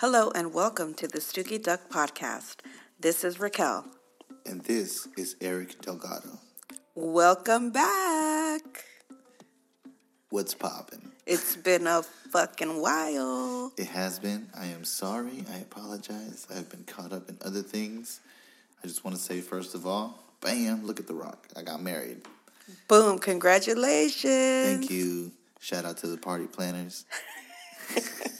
Hello and welcome to the Stooky Duck Podcast. This is Raquel. And this is Eric Delgado. Welcome back. What's poppin'? It's been a fucking while. It has been. I am sorry. I apologize. I've been caught up in other things. I just want to say, first of all, bam, look at The Rock. I got married. Boom, congratulations. Thank you. Shout out to the party planners.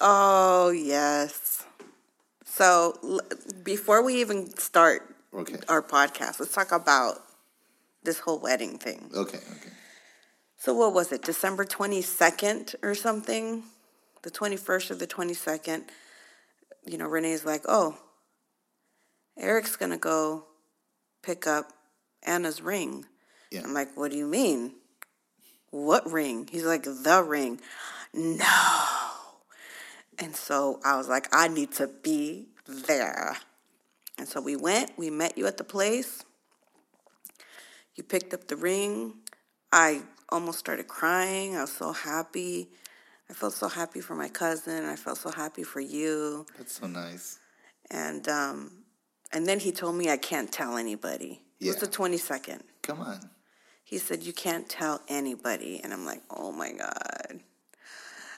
Oh, yes. So, l- before we even start Okay. our podcast, let's talk about this whole wedding thing. Okay, okay. So, what was it, December 22nd or something? The 21st or the 22nd? You know, Renee's like, oh, Eric's going to go pick up Anna's ring. Yeah. I'm like, what do you mean? What ring? He's like, the ring. No. And so I was like, I need to be there. And so we went, we met you at the place. You picked up the ring. I almost started crying. I was so happy. I felt so happy for my cousin. I felt so happy for you. That's so nice. And um, and then he told me I can't tell anybody. It was the twenty second. Come on. He said you can't tell anybody, and I'm like, oh my god,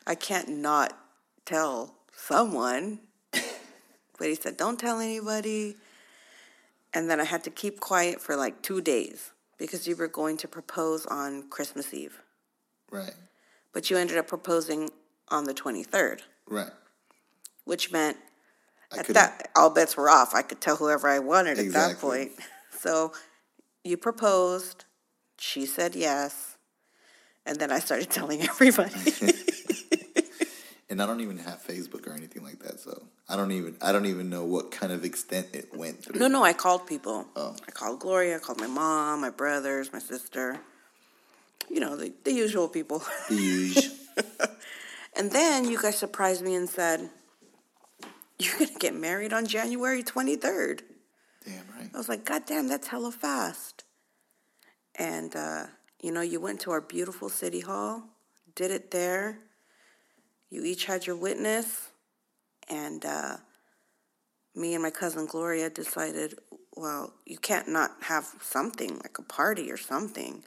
I can't not tell someone. but he said don't tell anybody. And then I had to keep quiet for like two days because you were going to propose on Christmas Eve, Right. but you ended up proposing on the twenty third, Right. which meant I at that all bets were off. I could tell whoever I wanted at that point. So you proposed, she said yes, and then I started telling everybody. And I don't even have Facebook or anything like that, so I don't even I don't even know what kind of extent it went through. no, no, I called people. Oh. I called Gloria, I called my mom, my brothers, my sister. You know, the, the usual people. The huge. And then you guys surprised me and said, You're going to get married on January 23rd. Damn right. I was like, God damn, that's hella fast. And, uh, you know, you went to our beautiful city hall, did it there. You each had your witness. And uh, me and my cousin Gloria decided, well, you can't not have something, like a party or something.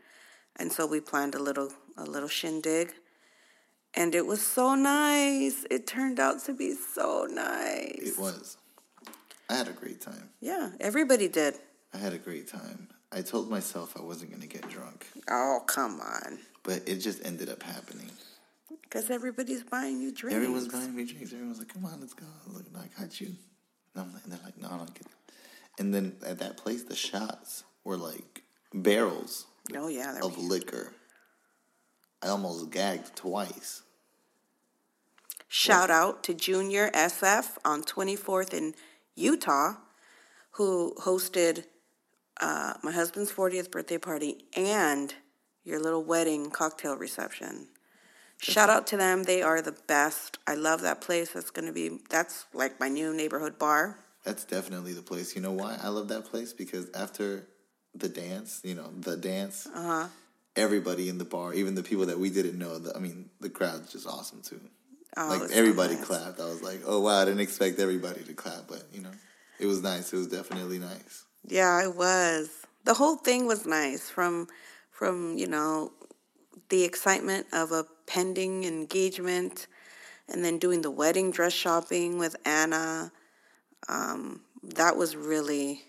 And so we planned a little, a little shindig. And it was so nice. It turned out to be so nice. It was. I had a great time. Yeah, everybody did. I had a great time. I told myself I wasn't going to get drunk, Oh, come on. but it just ended up happening. Because everybody's buying you drinks. Everyone's buying me drinks. Everyone's like, "Come on, let's go." I like, "No, I got you." And, I'm like, and they're like, "No, I don't get." It. And then at that place, the shots were like barrels Oh, yeah. Of liquor. I almost gagged twice. Shout out to Junior SF on 24th in Utah, who hosted uh, my husband's 40th birthday party and your little wedding cocktail reception. Shout out to them. They are the best. I love that place. That's going to be, that's like my new neighborhood bar. That's definitely the place. You know why I love that place? Because after the dance, you know, the dance, Uh-huh. everybody in the bar, even the people that we didn't know, the, I mean, the crowd's just awesome too. Oh, like it's so everybody nice. clapped. I was like, oh wow, I didn't expect everybody to clap, but you know, it was nice. It was definitely nice. Yeah, it was. The whole thing was nice from from, you know, the excitement of a pending engagement and then doing the wedding dress shopping with Anna. Um, that was really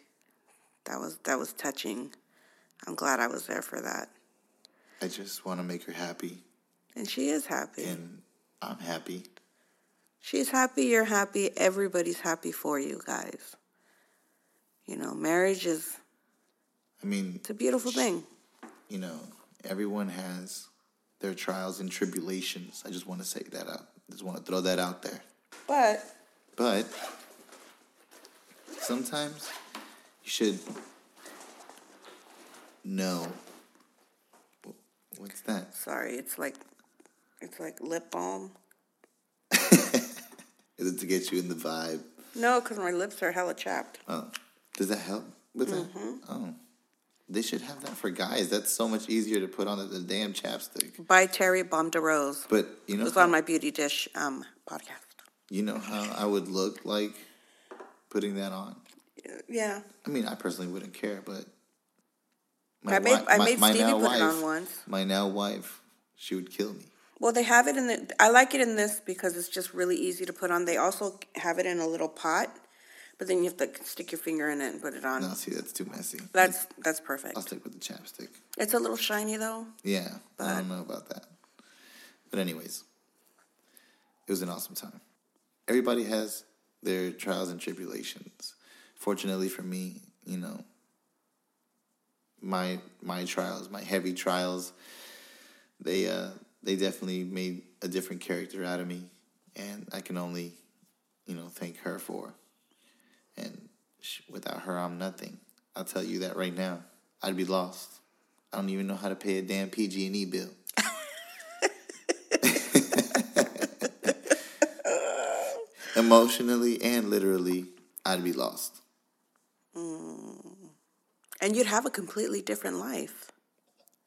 that was that was touching. I'm glad I was there for that. I just want to make her happy, And she is happy. and I'm happy. She's happy, you're happy, everybody's happy for you guys. You know, marriage is I mean, it's a beautiful thing. you know, everyone has their trials and tribulations. I just want to say that out. I Just want to throw that out there. But But sometimes you should know. What's that? Sorry, it's like it's like lip balm. Is it to get you in the vibe? No, because my lips are hella chapped. Oh, does that help with that? Mm-hmm. Oh, they should have that for guys. That's so much easier to put on than the damn chapstick. By Terry Baume de Rose. But you know, It was on my Beauty Dish um, podcast. You know how I would look like putting that on? Yeah. I mean, I personally wouldn't care, but I made- I made Stevie now put it on once. My now wife, she would kill me. Well, they have it in the. I like it in this because it's just really easy to put on. They also have it in a little pot, but then you have to stick your finger in it and put it on. No, see, that's too messy. That's that's perfect. I'll stick with the chapstick. It's a little shiny though. Yeah, I don't know about that. But anyways, it was an awesome time. Everybody has their trials and tribulations. Fortunately for me, you know, my my trials, my heavy trials, they uh they definitely made a different character out of me, and I can only, you know, thank her for. Without her, I'm nothing. I'll tell you that right now. I'd be lost. I don't even know how to pay a damn PG&E bill. Emotionally and literally, I'd be lost. Mm. And you'd have a completely different life.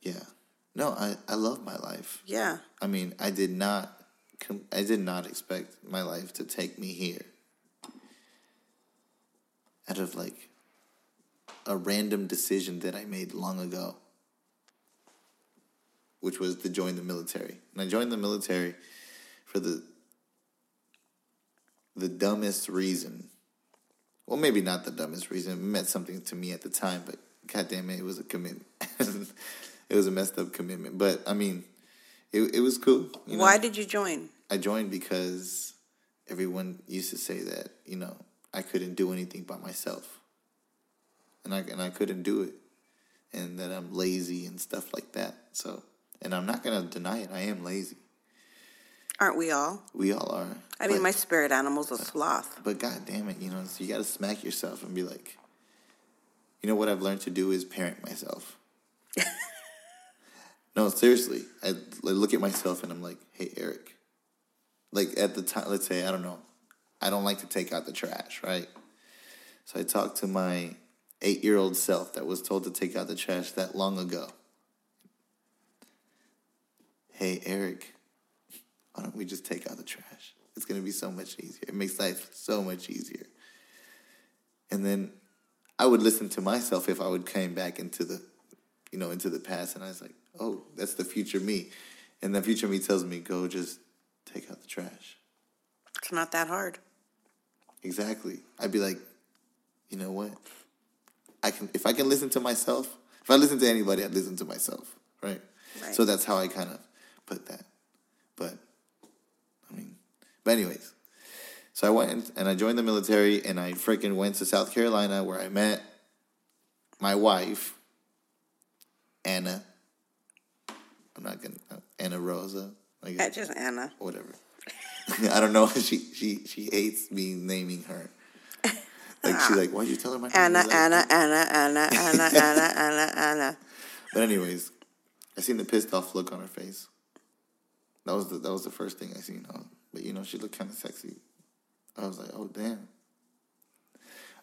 Yeah. No, I, I love my life. Yeah. I mean, I did not I did not expect my life to take me here. Out of like a random decision that I made long ago. Which was to join the military. And I joined the military for the the dumbest reason. Well, maybe not the dumbest reason. It meant something to me at the time, but goddamn it, it was a commitment. it was a messed up commitment. But I mean, it it was cool. You know? Why did you join? I joined because everyone used to say that you know I couldn't do anything by myself, and I and I couldn't do it, and that I'm lazy and stuff like that. So, and I'm not gonna deny it. I am lazy. Aren't we all? We all are. I mean, But- my spirit animal's a sloth. but god damn it, you know, so you got to smack yourself and be like, you know what I've learned to do is parent myself. no, seriously, I, I look at myself and I'm like, hey, Eric, like at the time, let's say I don't know, I don't like to take out the trash, right? So I talked to my eight-year-old self that was told to take out the trash that long ago. Hey, Eric, why don't we just take out the trash? It's going to be so much easier. It makes life so much easier. And then I would listen to myself if I would came back into the, you know, into the past, and I was like, oh, that's the future me. And the future me tells me, go just take out the trash. It's not that hard. Exactly. I'd be like, you know what? I can if I can listen to myself. If I listen to anybody, I'd listen to myself, right? Right. So that's how I kind of put that. But I mean, but anyways, so I went and I joined the military, and I freaking went to South Carolina where I met my wife, Anna. I'm not gonna uh, Anna Rosa. I guess Yeah, just Anna. whatever. I don't know. She she she hates me naming her. Like she's like, why'd you tell her my name? Anna, like- Anna, Anna, Anna, Anna, Anna, Anna, Anna. But anyways, I seen the pissed off look on her face. That was the that was the first thing I seen. Huh? But you know, she looked kind of sexy. I was like, oh damn.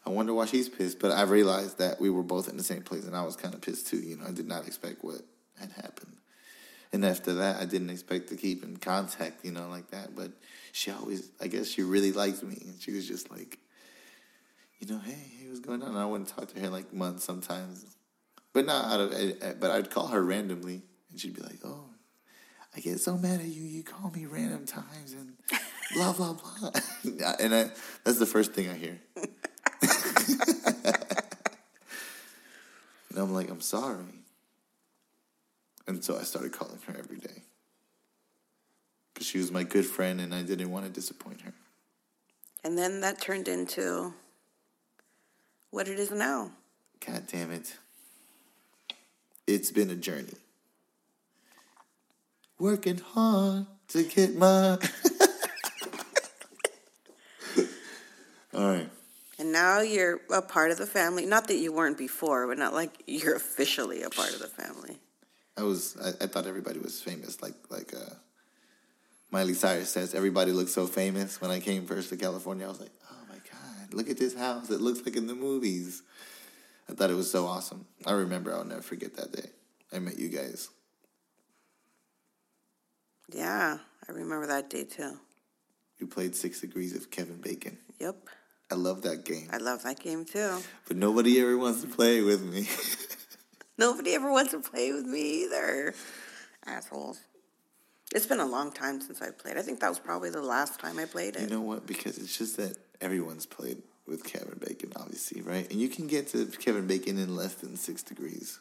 I wonder why she's pissed. But I realized that we were both in the same place, and I was kind of pissed too. You know, I did not expect what had happened. And after that, I didn't expect to keep in contact, you know, like that. But she always, I guess, she really liked me, and she was just like, you know, hey, hey, what's going on? And I wouldn't talk to her like months sometimes, but not out of. eh, eh, But I'd call her randomly, and she'd be like, "Oh, I get so mad at you. You call me random times and blah blah blah." and I, that's the first thing I hear. and I'm like, "I'm sorry." And so I started calling her every day because she was my good friend, and I didn't want to disappoint her. And then that turned into what it is now. God damn it. It's been a journey. Working hard to get my. All right. And now you're a part of the family. Not that you weren't before, but not like you're officially a part of the family. I was. I, I thought everybody was famous. Like like uh, Miley Cyrus says, everybody looks so famous. When I came first to California, I was like, oh my god, look at this house. It looks like in the movies. I thought it was so awesome. I remember. I'll never forget that day. I met you guys. Yeah, I remember that day too. You played Six Degrees of Kevin Bacon. Yep. I love that game, I love that game too. but nobody ever wants to play with me. Nobody ever wants to play with me either. Assholes. It's been a long time since I played. I think that was probably the last time I played it. you know what? Because it's just that everyone's played with Kevin Bacon, obviously, right? And you can get to Kevin Bacon in less than six degrees.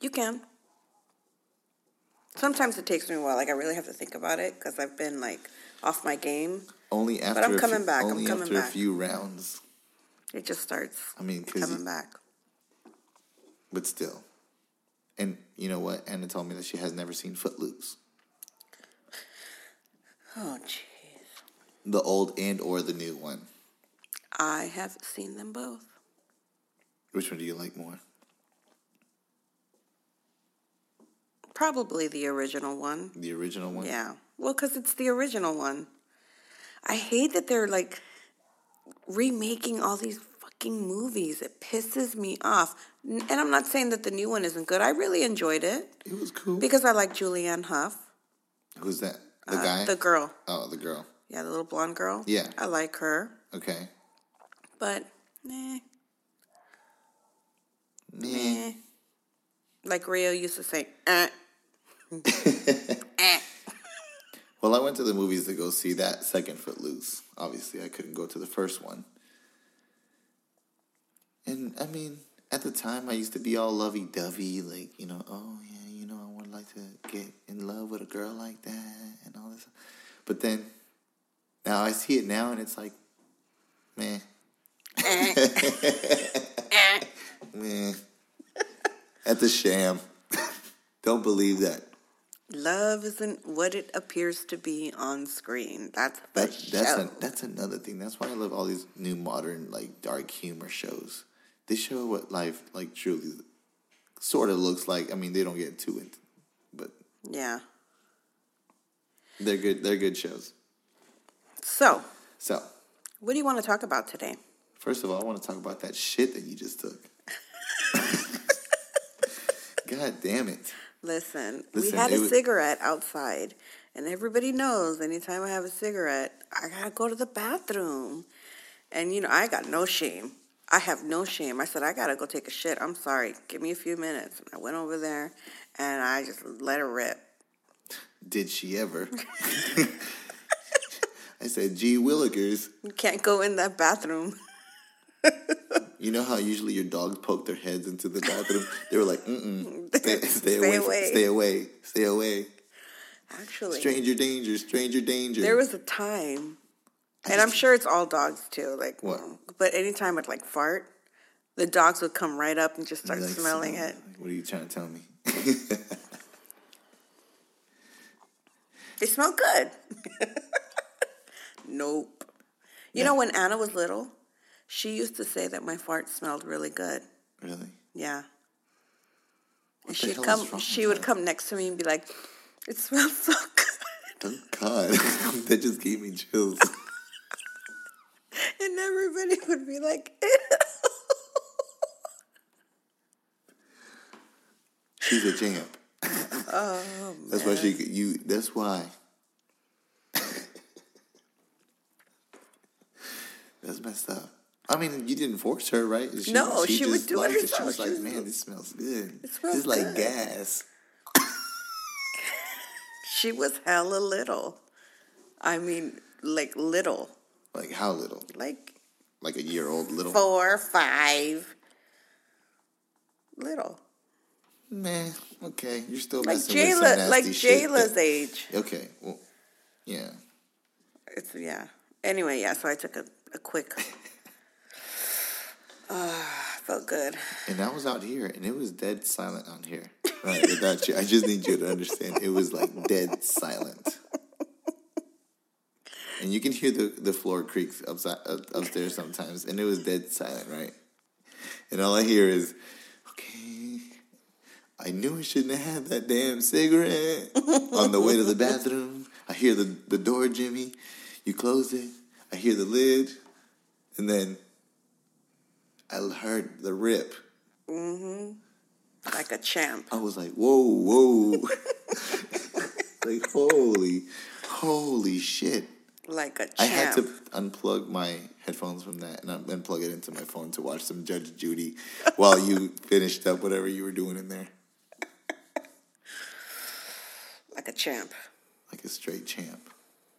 You can. Sometimes it takes me a while. Like I really have to think about it because I've been like off my game. Only after But I'm coming few, back. I'm coming after back. a few rounds, It just starts I mean, coming back. But still. And you know what? Anna told me that she has never seen Footloose, Oh jeez. the old and or the new one. I have seen them both. Which one do you like more? Probably the original one. The original one. Yeah. Well, because it's the original one. I hate that they're like remaking all these fucking movies. It pisses me off. And I'm not saying that the new one isn't good. I really enjoyed it It was cool. because I like Julianne Hough. Who's that? The Uh, guy. The girl. oh, the girl. Yeah, the little blonde girl. Yeah. I like her. Okay. But, Meh. eh. Like Rio used to say, eh. eh. Well, I went to the movies to go see that second Footloose. Obviously, I couldn't go to the first one. And I mean, at the time, I used to be all lovey dovey, like, you know, oh, yeah, you know, I would like to get in love with a girl like that and all this. But then, now I see it now and it's like, meh. meh. At the sham. Don't believe that. Love isn't what it appears to be on screen. That's the That, that's show. a, that's another thing. That's why I love all these new modern like dark humor shows. They show what life like truly sort of looks like. I mean, they don't get too into, but yeah. they're good. They're good shows. So, So, what do you want to talk about today? first of all, I want to talk about that shit that you just took. God damn it! Listen, Listen, we had a wa- cigarette outside, and everybody knows anytime I have a cigarette, I gotta go to the bathroom. And you know, I got no shame. I have no shame. I said, I gotta go take a shit. I'm sorry. Give me a few minutes. And I went over there and I just let her rip. Did she ever? I said, "Gee willikers." You can't go in that bathroom. You know how usually your dogs poke their heads into the bathroom? They were like, "Mm-mm, stay, stay, Stay away, away. stay away, stay away." Actually, Stranger danger, stranger danger. there was a time, and I'm sure it's all dogs too. Like, What? But anytime I'd like fart, the dogs would come right up and just start Like, smelling smell- it. What are you trying to tell me? They smell good. nope. You know, when Anna was little, she used to say that my fart smelled really good. really? Yeah. And she'd come. She would that? come next to me and be like, "It smells so good," Oh God, that just gave me chills. Everybody would be like, She's a champ. "Oh That's why she could- you. That's why. that's messed up. I mean, you didn't force her, right? No, she would just do it liked She was like, "Man, this smells good. It smells it's like gas." She was hella little. I mean, like little, Like how little? like Like a year old little. four, five, little, Man, okay, you're still like messing with some Jayla, like. Jayla's age. Okay, well, yeah. It's yeah. Anyway, yeah. So I took a, a quick. Uh, felt good. And I was out here, and it was dead silent on here. Right, without you, I just need you to understand. It was like dead silent, and you can hear the the floor creaks upside, up, upstairs sometimes, and it was dead silent, right? And all I hear is, "Okay, I knew I shouldn't have had that damn cigarette." on the way to the bathroom, I hear the the door, Jimmy. You close it. I hear the lid, and then I heard the rip. Mm-hmm. Like a champ. I was like, whoa, whoa. like, holy, holy shit. Like a champ. I had to unplug my headphones from that and un- and plug it into my phone to watch some Judge Judy while you finished up whatever you were doing in there. like a champ. Like a straight champ.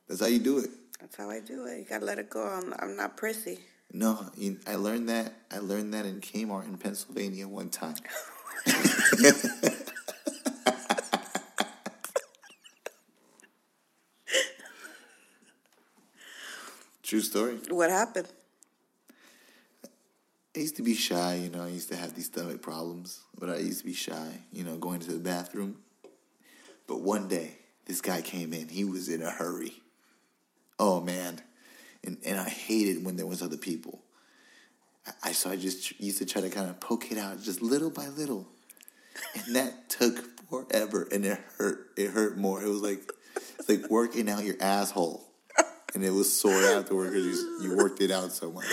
That's how you do it. That's how I do it. You gotta let it go. I'm, I'm not prissy. No, you, I learned that. I learned that in Kmart in Pennsylvania one time. True story. What happened? I used to be shy, you know. I used to have these stomach problems, but I used to be shy, you know, going to the bathroom. But one day, this guy came in. He was in a hurry. Oh man, and and I hated when there was other people. I, I so I just tr- used to try to kind of poke it out, just little by little, and that took forever, and it hurt. It hurt more. It was like it's like working out your asshole, and it was sore afterward because you, you worked it out so much.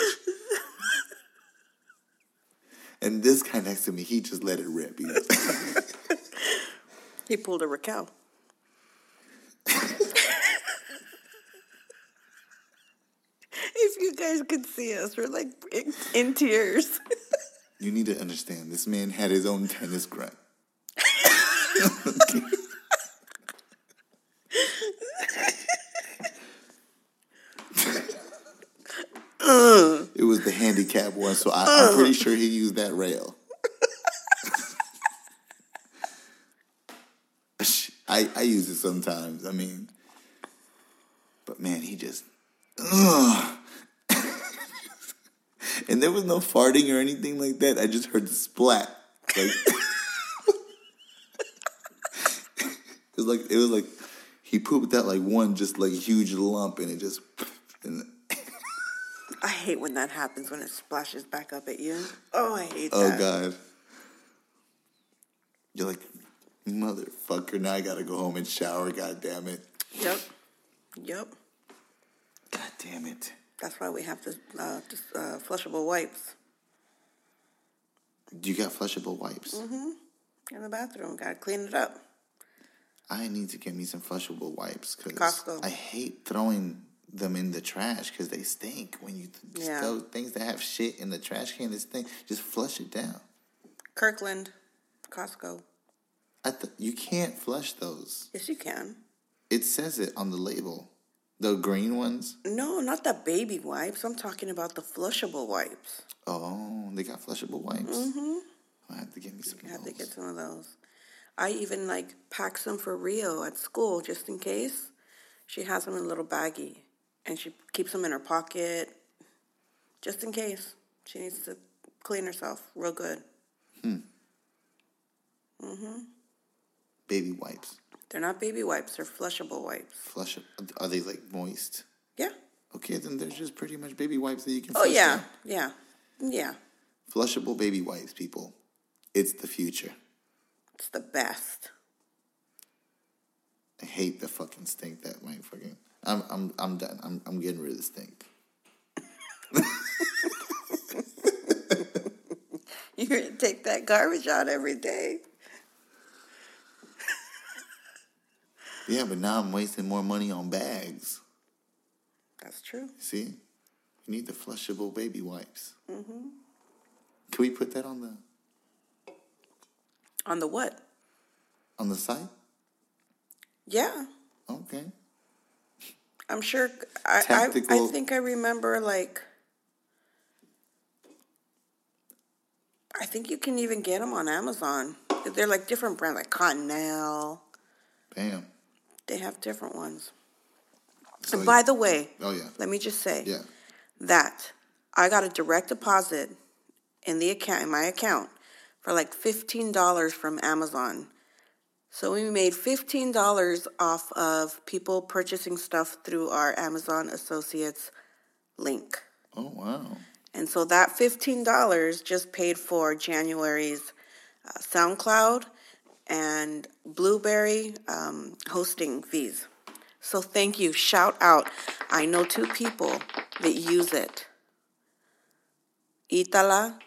And this guy next to me, he just let it rip. He He pulled a Raquel. if you guys could see us, we're like in, in tears. you need to understand, this man had his own tennis grunt. it was handicap one, so I, I'm uh, pretty sure he used that rail. I, I use it sometimes. I mean, but man, he just. And there was no farting or anything like that. I just heard the splat. Like it was like it was like he pooped out like one just like huge lump, and it just. Hate when that happens when it splashes back up at you. Oh, I hate oh that. Oh god. You're like, motherfucker! Now I gotta go home and shower. God damn it! Yep. Yep. God damn it! That's why we have the uh, uh, flushable wipes Do You got flushable wipes. Mm-hmm. In the bathroom. Gotta clean it up. I need to get me some flushable wipes because. I hate throwing them in the trash because they stink. When you th- Yeah. throw things that have shit in the trash can, this thing just flush it down. Kirkland, Costco. I th- you can't flush those. Yes, you can. It says it on the label. The green ones. No, not the baby wipes. I'm talking about the flushable wipes. Oh, they got flushable wipes. Mm-hmm. I have to get me some of have to get some of those. I even like pack some for Rio at school just in case. She has them in a little baggie and she keeps them in her pocket just in case. She needs to clean herself real good. Hmm. Mm-hmm. Baby wipes. They're not baby wipes, they're flushable wipes. Flush. Are they like moist? Yeah. Okay, then they're just pretty much baby wipes that you can. Oh, yeah. down. Yeah. Yeah. Flushable baby wipes, people. It's the future. It's the best. I hate the fucking stink that my fucking. I'm I'm I'm done. I'm I'm getting rid of the stink. You're to take that garbage out every day. Yeah, but now I'm wasting more money on bags. That's true. See, you need the flushable baby wipes. Mm-hmm. Can we put that on the On the what? on the site? Yeah. Okay. I'm sure. I, I, I think I remember like. I think you can even get them on Amazon. They're like different brands, like Cottonelle. Bam. They have different ones. So and by the way, Oh yeah. let me just say Yeah. that I got a direct deposit in the account in my account for like fifteen dollars from Amazon. So we made fifteen dollars off of people purchasing stuff through our Amazon Associates link. Oh wow. And so that $15 just paid for January's uh, SoundCloud and Blubrry um, hosting fees. So thank you. Shout out. I know two people that use it Itala,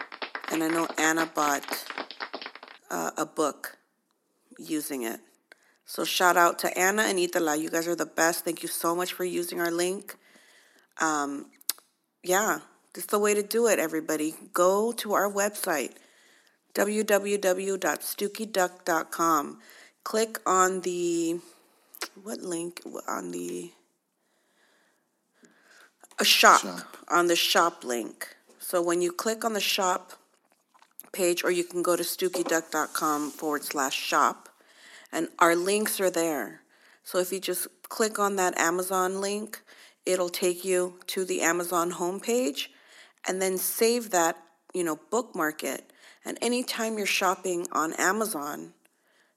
and I know Anna bought uh, a book using it. So shout out to Anna and Itala. You guys are the best. Thank you so much for using our link. Um, yeah, that's the way to do it, everybody. Go to our website, www.stookyduck.com. Click on the, what link? On the, a shop, Shop. on the shop link. So when you click on the shop page, or you can go to stookyduck.com forward slash shop, and our links are there. So if you just click on that Amazon link, it'll take you to the Amazon homepage, and then save that, you know, bookmark it. And anytime you're shopping on Amazon,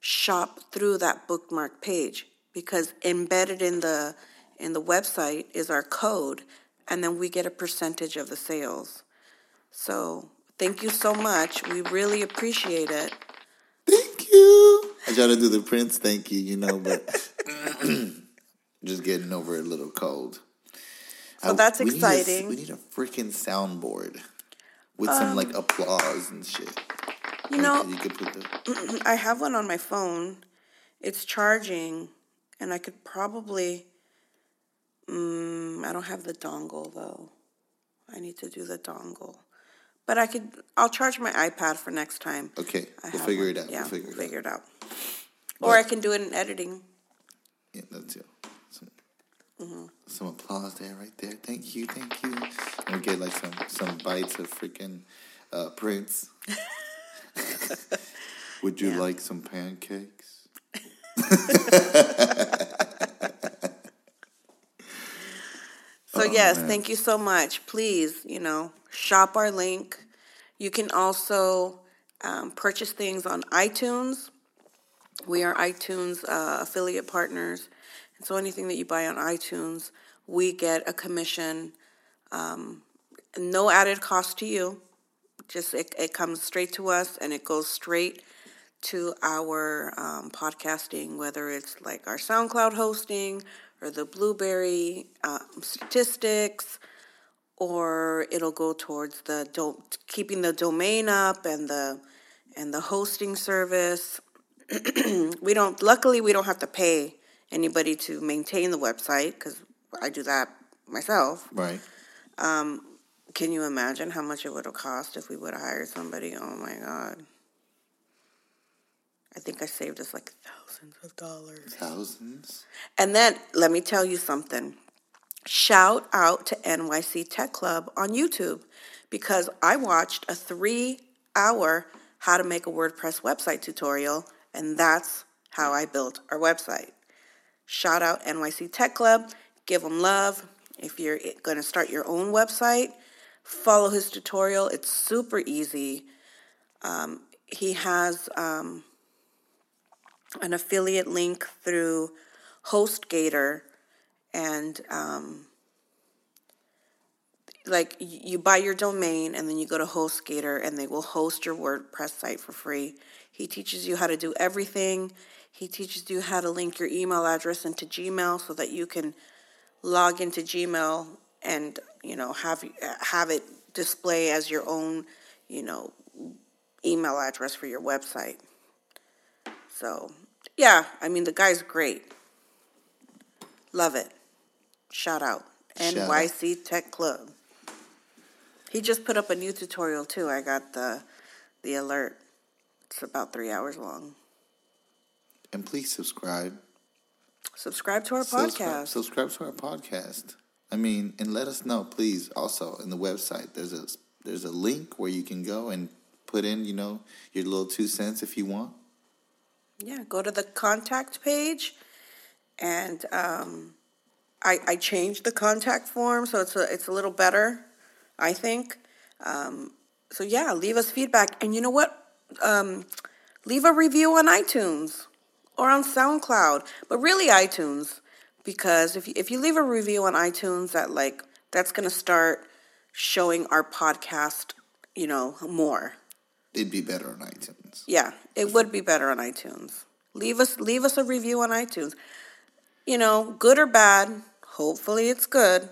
shop through that bookmark page because embedded in the in the website is our code and then we get a percentage of the sales. So, thank you so much. We really appreciate it. Thank you. I try to do the Prince thank you, you know, but just getting over a little cold. So that's we need a- exciting. we need a freaking soundboard with some like applause and shit. You know, you could put the I have one on my phone. It's charging, and I could probably. Mm, I don't have the dongle though. I need to do the dongle, but I could. I'll charge my iPad for next time. okay. I We'll figure one. it out. Yeah, we'll figure it out. it out. Or I can do it in editing. Yeah, that's it. Some, Mm-hmm. some applause there, right there. Thank you, thank you. And we get like some some bites of freaking uh, Prince. Would you like some pancakes? So Oh, yes, man. thank you so much. Please, you know, shop our link. You can also um, purchase things on iTunes. We are iTunes uh, affiliate partners, and so anything that you buy on iTunes, we get a commission. Um, no added cost to you. Just it, it comes straight to us, and it goes straight to our um, podcasting, whether it's like our SoundCloud hosting or the Blubrry um, statistics, or it'll go towards the do- keeping the domain up and the and the hosting service. we don't. Luckily, we don't have to pay anybody to maintain the website because I do that myself. Right. Um, can you imagine how much it would have cost if we would have hired somebody? Oh my god. I think I saved us like thousands of dollars. Thousands. And then let me tell you something. Shout out to NYC Tech Club on YouTube because I watched a three hour how to make a WordPress website tutorial, and that's how I built our website. Shout out NYC Tech Club. Give them love. If you're going to start your own website, follow his tutorial. It's super easy. Um, he has um, an affiliate link through HostGator, and um, like you buy your domain and then you go to HostGator and they will host your WordPress site for free. He teaches you how to do everything. He teaches you how to link your email address into Gmail so that you can log into Gmail and you know have have it display as your own you know email address for your website. So, yeah, I mean, the guy's great. Love it. Shout out. Shout out. NYC Tech Club. He just put up a new tutorial too. I got the the alert. It's about three hours long. And please subscribe. Subscribe to our Subscribe, podcast. subscribe to our podcast. I mean, and let us know, please. Also, in the website, there's a there's a link where you can go and put in, you know, your little two cents if you want. Yeah, go to the contact page, and um, I, I changed the contact form so it's a it's a little better, I think. Um, so yeah, leave us feedback, and you know what? Um, leave a review on iTunes or on SoundCloud, but really iTunes, because if you, if you leave a review on iTunes, that like that's gonna start showing our podcast, you know, more. It'd be better on iTunes. Yeah, it would be better on iTunes. Leave us leave us a review on iTunes. You know, good or bad. Hopefully it's good.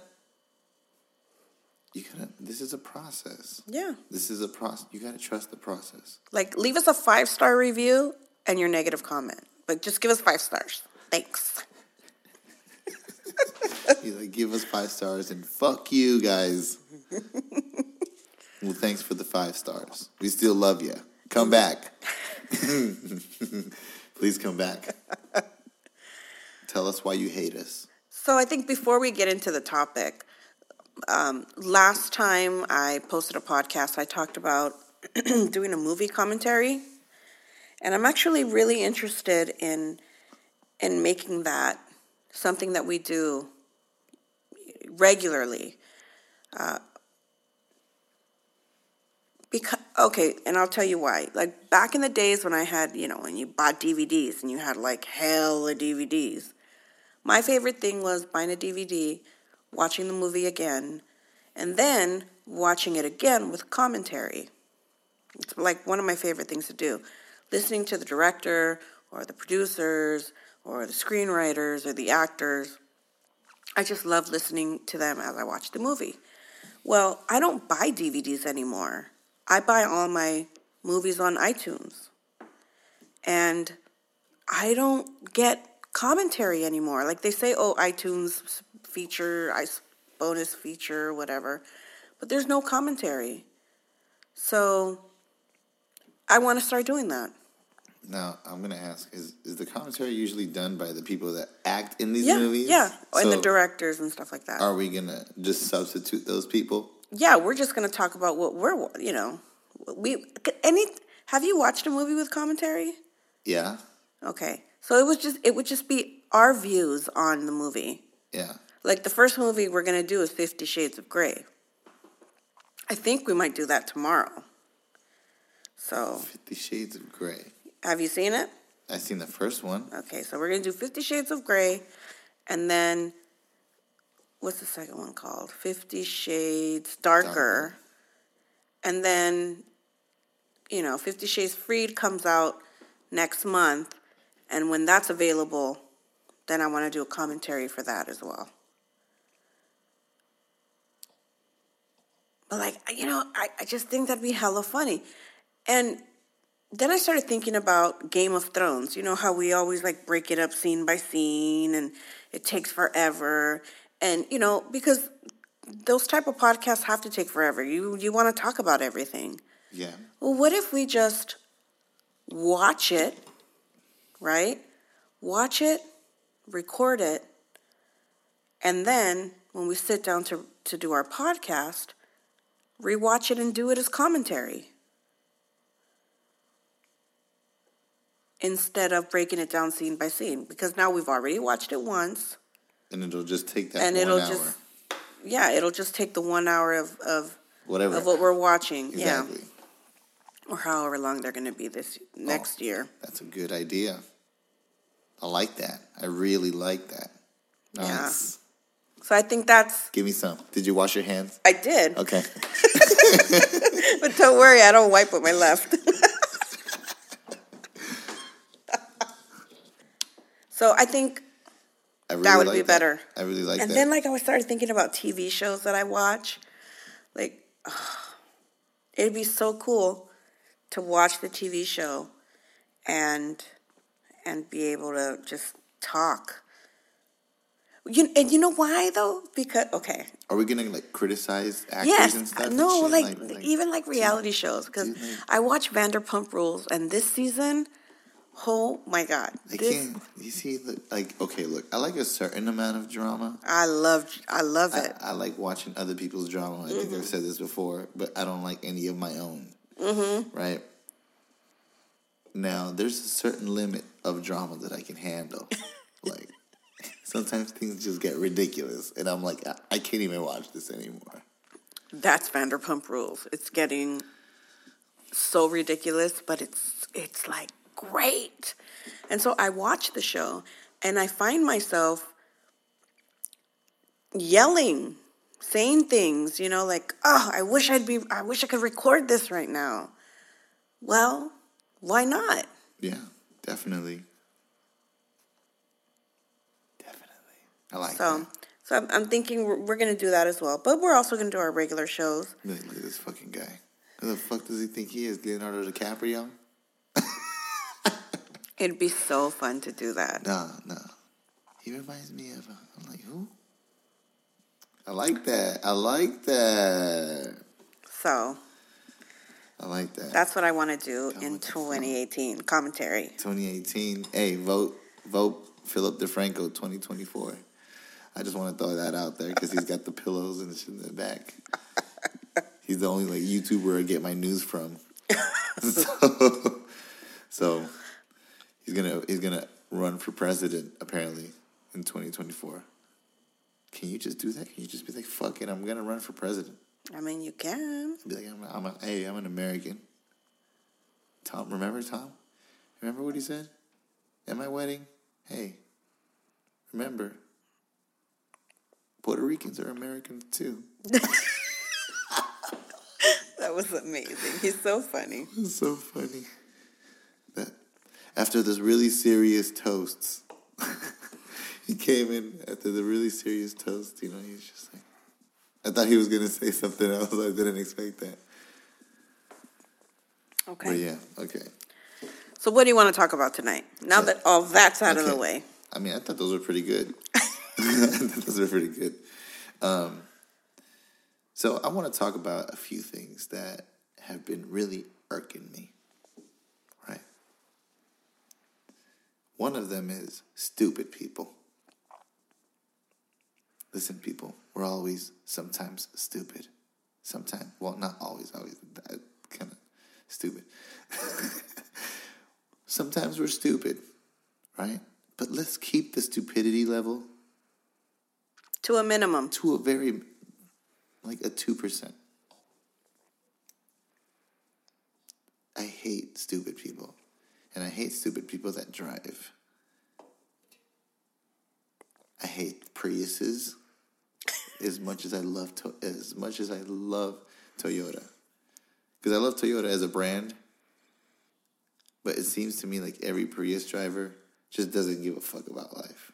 You gotta. This is a process. Yeah. This is a process. You gotta trust the process. Like leave us a five star review and your negative comment. But just give us five stars. Thanks. He's like, give us five stars and fuck you guys. well, thanks for the five stars. We still love you. Come back. Please come back. Tell us why you hate us. So I think before we get into the topic, um, last time I posted a podcast, I talked about doing a movie commentary, and I'm actually really interested in in making that something that we do regularly. Uh, because okay, and I'll tell you why. Like back in the days when I had, you know, when you bought DVDs and you had like hell of DVDs. My favorite thing was buying a DVD, watching the movie again, and then watching it again with commentary. It's like one of my favorite things to do. Listening to the director or the producers or the screenwriters or the actors. I just love listening to them as I watch the movie. Well, I don't buy DVDs anymore. I buy all my movies on iTunes. And I don't get commentary anymore. Like they say, oh, iTunes feature, I bonus feature, whatever. But there's no commentary. So I want to start doing that. Now I'm gonna ask: Is is the commentary usually done by the people that act in these yeah, movies? Yeah, so and the directors and stuff like that. Are we gonna just substitute those people? Yeah, we're just gonna talk about what we're you know we any. Have you watched a movie with commentary? Yeah. Okay, so it was just it would just be our views on the movie. Yeah. Like the first movie we're gonna do is Fifty Shades of Grey. I think we might do that tomorrow. So. Fifty Shades of Grey. Have you seen it? I've seen the first one. Okay, so we're gonna do Fifty Shades of Grey, and then what's the second one called? Fifty Shades Darker, Darker. and then you know Fifty Shades Freed comes out next month, and when that's available, then I want to do a commentary for that as well. But like you know, I, I just think that'd be hella funny, and then I started thinking about Game of Thrones. You know how we always like break it up scene by scene and it takes forever. And you know, because those type of podcasts have to take forever. You you want to talk about everything. Yeah. Well, what if we just watch it, right? Watch it, record it, and then when we sit down to to do our podcast, rewatch it and do it as commentary. instead of breaking it down scene by scene because now we've already watched it once. And it'll just take that and it'll hour. just yeah, it'll just take the one hour of of whatever of what we're watching. Exactly. Yeah. Or however long they're going to be this oh, next oh, year. That's a good idea. I like that. I really like that. Nice. Yeah. So I think that's. Give me some. Did you wash your hands? I did. Okay. but don't worry, I don't wipe with my left. So I think I really that would like be that. better. I really like and that. And then like I started thinking about TV shows that I watch. Like oh, it'd be so cool to watch the TV show and and be able to just talk. You, and you know why though? Because okay. Are we gonna like criticize actors yes, and stuff? No, like, like, like, even like reality shows because I watch Vanderpump Rules and this season Oh my God! I this, can't. You see, like, okay, look, I like a certain amount of drama. I love, I love it. I, I like watching other people's drama. I mm-hmm. think I've said this before, but I don't like any of my own. Mm-hmm. Right. Now, there's a certain limit of drama that I can handle. like, sometimes things just get ridiculous, and I'm like, I, I can't even watch this anymore. That's Vanderpump Rules. It's getting so ridiculous, but it's it's like great. And so I watch the show and I find myself yelling, saying things, you know, like, oh, I wish I'd be, I wish I could record this right now. Well, why not? Yeah, definitely. Definitely. I like so, that. So I'm, I'm thinking we're, we're going to do that as well. But we're also going to do our regular shows. Look, look at this fucking guy. Who the fuck does he think he is? Leonardo DiCaprio? It'd be so fun to do that. No, no. He reminds me of. Uh, I'm like, who? I like that. I like that. So I like that. that's what I want to do in with the 2018 commentary. 2018. Hey, vote vote Philip DeFranco 2024. I just want to throw that out there because he's got the pillows and shit in the back. He's the only like YouTuber I get my news from. so, so he's gonna he's gonna run for president apparently in 2024. Can you just do that? Can you just be like, fuck it, I'm gonna run for president? I mean, you can. Be like, I'm, a, I'm a, hey, I'm an American. Tom, remember Tom? Remember what he said at my wedding? Hey, remember, Puerto Ricans are Americans too. That was amazing. He's so funny. It's so funny. That after this really serious toasts, he came in after the really serious toast. You know, he was just like, I thought he was gonna say something else. I didn't expect that. Okay. But yeah, okay. So, what do you want to talk about tonight? Now that all that's out of the Okay. way. I mean, I thought those were pretty good. I thought those were pretty good. Um, so I want to talk about a few things that have been really irking me. Right. One of them is stupid people. Listen, people, we're always sometimes stupid. Sometimes, well, not always, always, kind of stupid. sometimes we're stupid, right? But let's keep the stupidity level To a minimum. to a very, like a 2%. I hate stupid people. And I hate stupid people that drive. I hate Priuses as much as I love to- as much as I love Toyota. Because I love Toyota as a brand. But it seems to me like every Prius driver just doesn't give a fuck about life.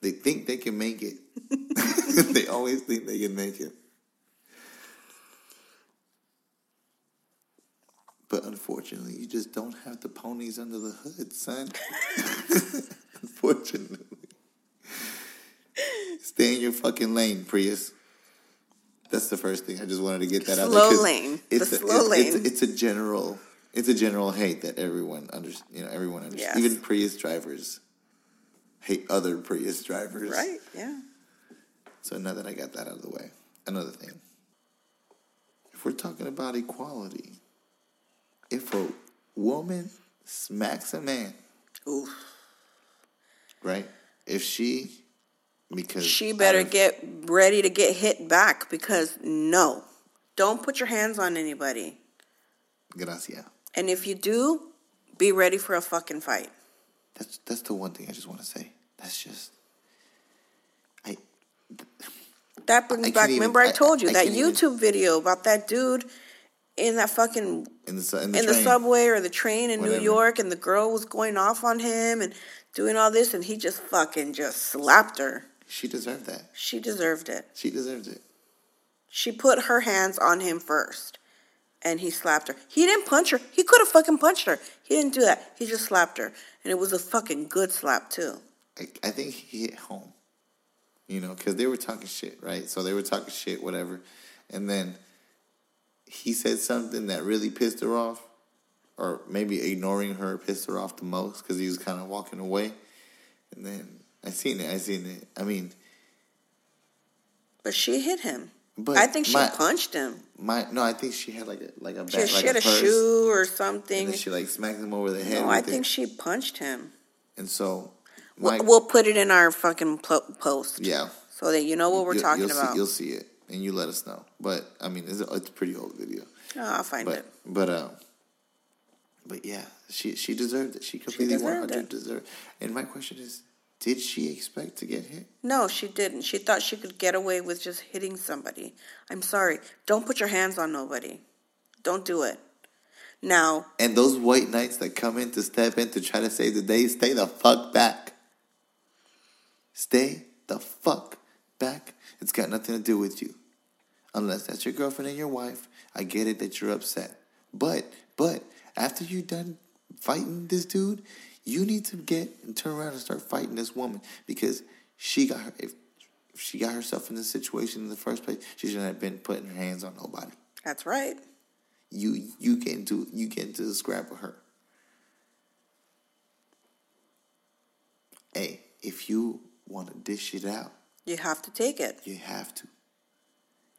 They think they can make it. they always think they can make it. But unfortunately, you just don't have the ponies under the hood, son. unfortunately. Stay in your fucking lane, Prius. That's the first thing. I just wanted to get that out there. Slow lane. It's The a, slow it's, It's, lane. it's a general. It's a general hate that everyone under, you know, everyone understands. Yes. Even Prius drivers hate other Prius drivers. Right? Yeah. So now that I got that out of the way, another thing. If we're talking about equality, if a woman smacks a man, Oof. right? If she, because She better of- get ready to get hit back because no, don't put your hands on anybody. gracias. And if you do, be ready for a fucking fight. That's that's the one thing I just want to say. That's just, I That brings I back. even- remember, I I- told you I that can't even- YouTube video about that dude in that fucking in the in the, in the subway or the train in Whatever. New York, and the girl was going off on him and doing all this, and he just fucking just slapped her. She deserved that. She deserved it. She deserved it. She put her hands on him first, and he slapped her. He didn't punch her. He could have fucking punched her. He didn't do that. He just slapped her, and it was a fucking good slap too. I, I think he hit home, you know, because they were talking shit, right? So they were talking shit, whatever, and then he said something that really pissed her off, or maybe ignoring her pissed her off the most because he was kind of walking away, and then I seen it, I seen it. I mean, But she hit him. But I think she my- punched him. my no, I think she had like a like a She, bag, she like had a a shoe or something. she like smacked him over the head. No, I think it. she punched him. and so We'll, we'll put it in our fucking po- post. yeah. So that you know what we're You'll- talking you'll about. See, you'll see it, and you let us know. But I mean, it's a, it's a pretty old video. Oh, I'll find But it. but uh, but yeah, she she deserved it. She completely deserved hundred it. deserved. And my question is, did she expect to get hit? No, she didn't. She thought she could get away with just hitting somebody. I'm sorry. Don't put your hands on nobody. Don't do it. Now, And those white knights that come in to step in to try to save the day, stay the fuck back. Stay the fuck back. It's got nothing to do with you. Unless that's your girlfriend and your wife, I get it that you're upset. But, but, after you're done fighting this dude, you need to get and turn around and start fighting this woman because she got her. If, if she got herself in this situation in the first place, she shouldn't have been putting her hands on nobody. That's right. You you get into you get into the scrap with her. Hey, if you want to dish it out, You have to take it. you have to.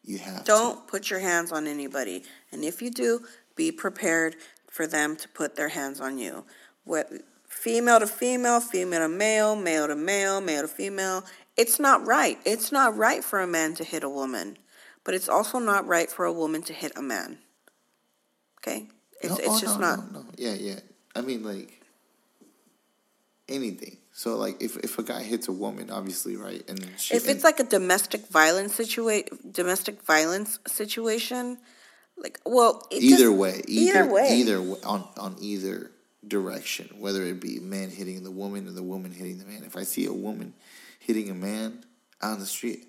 You have. Don't put your hands on anybody. And if you do, be prepared for them to put their hands on you. What female to female, female to male, male to male, male to female. It's not right. It's not right for a man to hit a woman. But it's also not right for a woman to hit a man. Okay? It's, No, it's oh, just no, not. No, no. Yeah, yeah. I mean, like anything. So, like, if if a guy hits a woman, obviously, right, and she, If it's like a domestic violence situation, domestic violence situation, like well, it either just- way, either either way. either on on either direction, whether it be man hitting the woman or the woman hitting the man. If I see a woman hitting a man on the street,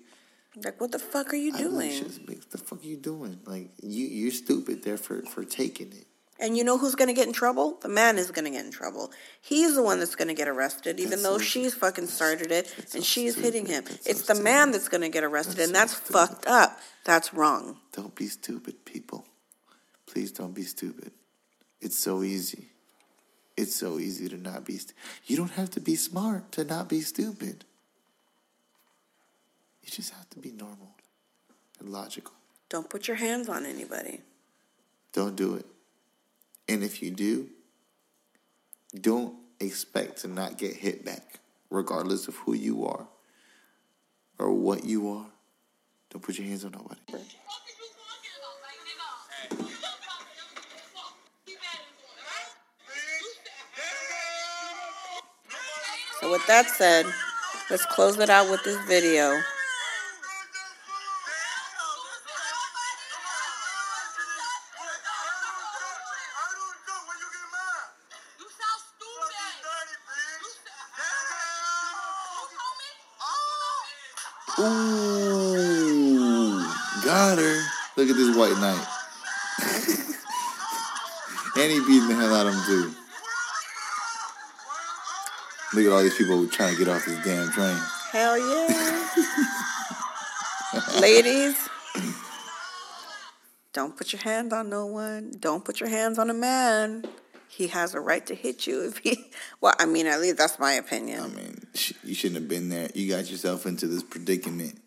like what the fuck are you I'm like, doing? "Shit, the fuck are you doing? Like, you you're stupid there for for taking it. And you know who's going to get in trouble? The man is going to get in trouble. He's the one that's going to get arrested, even That's though so- she's fucking started it and so she's hitting him. stupid. That's so It's the man that's going to get arrested, That's and that's stupid. fucked up. That's wrong. Don't be stupid, people. Please don't be stupid. It's so easy. It's so easy to not be. St- you don't have to be smart to not be stupid. You just have to be normal and logical. Don't put your hands on anybody. Don't do it. And if you do, don't expect to not get hit back, regardless of who you are or what you are. Don't put your hands on nobody. So, with that said, let's close it out with this video. Ooh, got her. Look at this white knight. and he beating the hell out of him too. Look at all these people trying to get off this damn train. Hell yeah. Ladies, don't put your hand on no one. Don't put your hands on a man. He has a right to hit you if he. Well, I mean, at least that's my opinion. I mean, you shouldn't have been there. You got yourself into this predicament.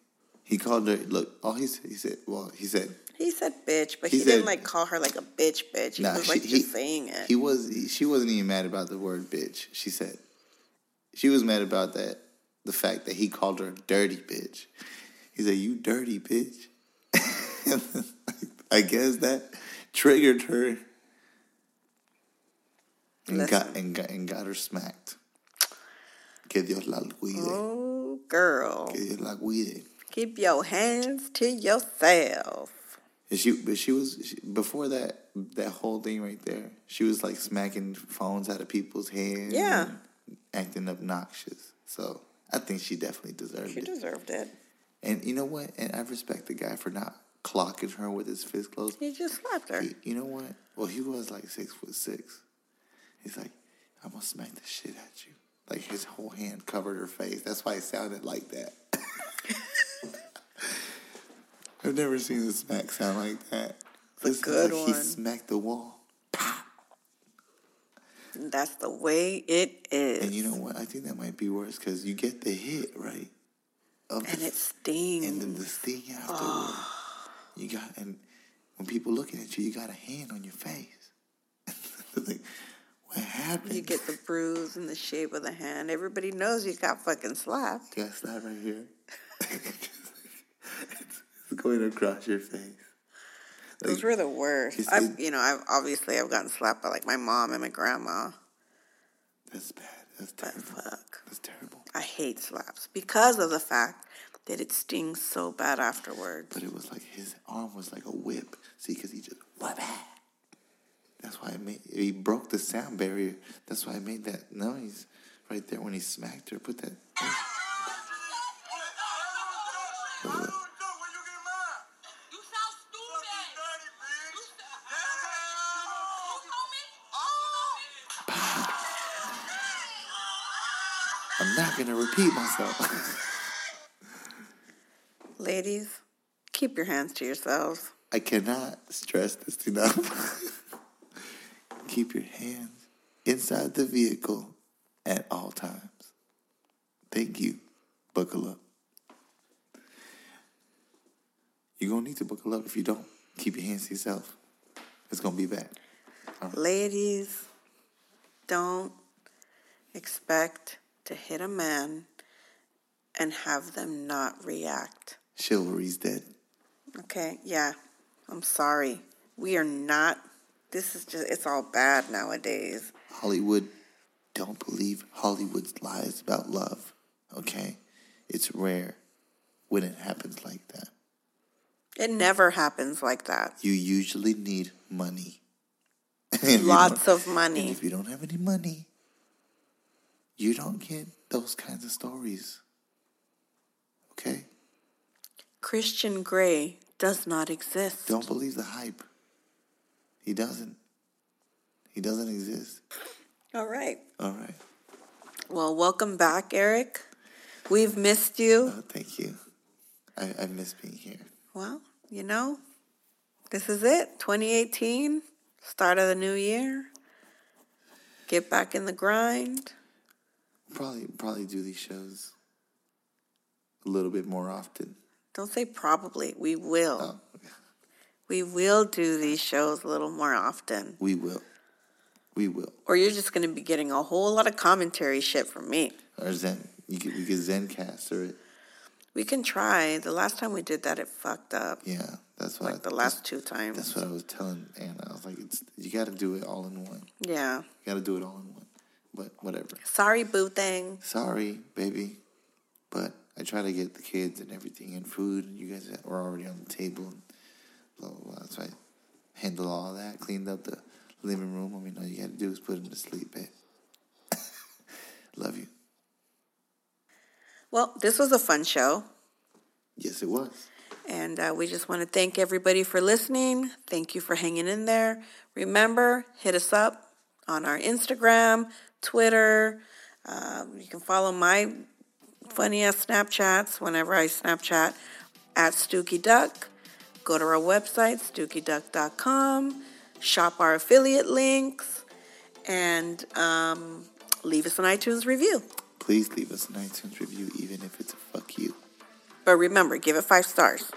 He called her. Look, all he said. He said. Well, he said. He said bitch, but He he, didn't like call her like a bitch, bitch. He Nah, was she- like he- just saying it. He was. He, she wasn't even mad about the word bitch. She said. She was mad about that. The fact that he called her dirty bitch. He said, "You dirty bitch." I guess that triggered her. And got, and got and got her smacked. Que Dios la cuide. oh, girl, Que Dios la cuide. keep your hands to yourself. And she, but she was she, before that that whole thing right there. She was like smacking phones out of people's hands. Yeah. and acting obnoxious. So I think she definitely deserved She it. She deserved it. And you know what? And I respect the guy for not clocking her with his fist closed. He just slapped her. He- you know what? Well, he was like six foot six. He's like, I'm gonna smack the shit at you. Like his whole hand covered her face. That's why it sounded like that. I've never seen a smack sound like that. It's This good like He smacked the wall. That's the way it is. And you know what? I think that might be worse because you get the hit right, of And the, it stings. and then the sting afterward. Ah. You got and when people looking at you, you got a hand on your face. like, what happened? You get the bruise and the shape of the hand. Everybody knows you got fucking slapped. You got slap right here. it's, it's going across your face. Those Like, were the worst. I've, you know, I've obviously I've gotten slapped by like my mom and my grandma. That's bad. That's But terrible. fuck, That's terrible. I hate slaps because of the fact that it stings so bad afterwards. But it was like his arm was like a whip. See, because he just whip. That's why I made. He broke the sound barrier. That's why I made that noise right there when he smacked her. Put that. Myself. Ladies, keep your hands to yourselves. I cannot stress this enough. Keep your hands inside the vehicle at all times. Thank you. Buckle up. You're going to need to buckle up. If you don't, keep your hands to yourself. It's going to be bad. Ladies, don't expect to hit a man and have them not react. Chivalry's dead. Okay, yeah. I'm sorry. We are not. This is just, it's all bad nowadays. Hollywood, don't believe Hollywood's lies about love, okay? It's rare when it happens like that. It never happens like that. You usually need money. Lots of And money. if you don't have any money, you don't get those kinds of stories. Okay? Christian Grey does not exist. Don't believe the hype. He doesn't. He doesn't exist. All right. All right. Well, welcome back, Eric. We've missed you. Oh, thank you. I, I miss being here. Well, you know, this is it. 2018, start of the new year. Get back in the grind. Probably probably do these shows a little bit more often. Don't say probably. We will. Oh, We will do these shows a little more often. we will. We will. Or you're just going to be getting a whole lot of commentary shit from me. Or Zen. You could, we could Zencastr it. We can try. The last time we did that, it fucked up. Yeah, that's what. Like I, the last two times. That's what I was telling Anna. I was like, it's you got to do it all in one. Yeah. You got to do it all in one. But whatever. Sorry, boo thing. Sorry, baby. But I try to get the kids and everything and food. And you guys were already on the table and blah blah blah. So I handled all that, cleaned up the living room. I mean, all you got to do is put them to sleep, babe. Love you. Well, this was a fun show. Yes, it was. And uh, we just want to thank everybody for listening. Thank you for hanging in there. Remember, hit us up on our Instagram, Twitter. Um, you can follow my funny ass Snapchats whenever I Snapchat at Stooky Duck. Go to our website, stookyduck.com. Shop our affiliate links. And um, leave us an iTunes review. Please leave us an iTunes review, even if it's a fuck you. But remember, give it five stars.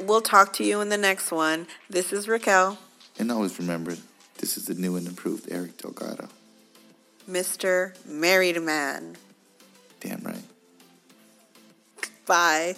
We'll talk to you in the next one. This is Raquel, And always remember, this is the new and improved Eric Delgado. Mr. Married Man. Damn right. Bye.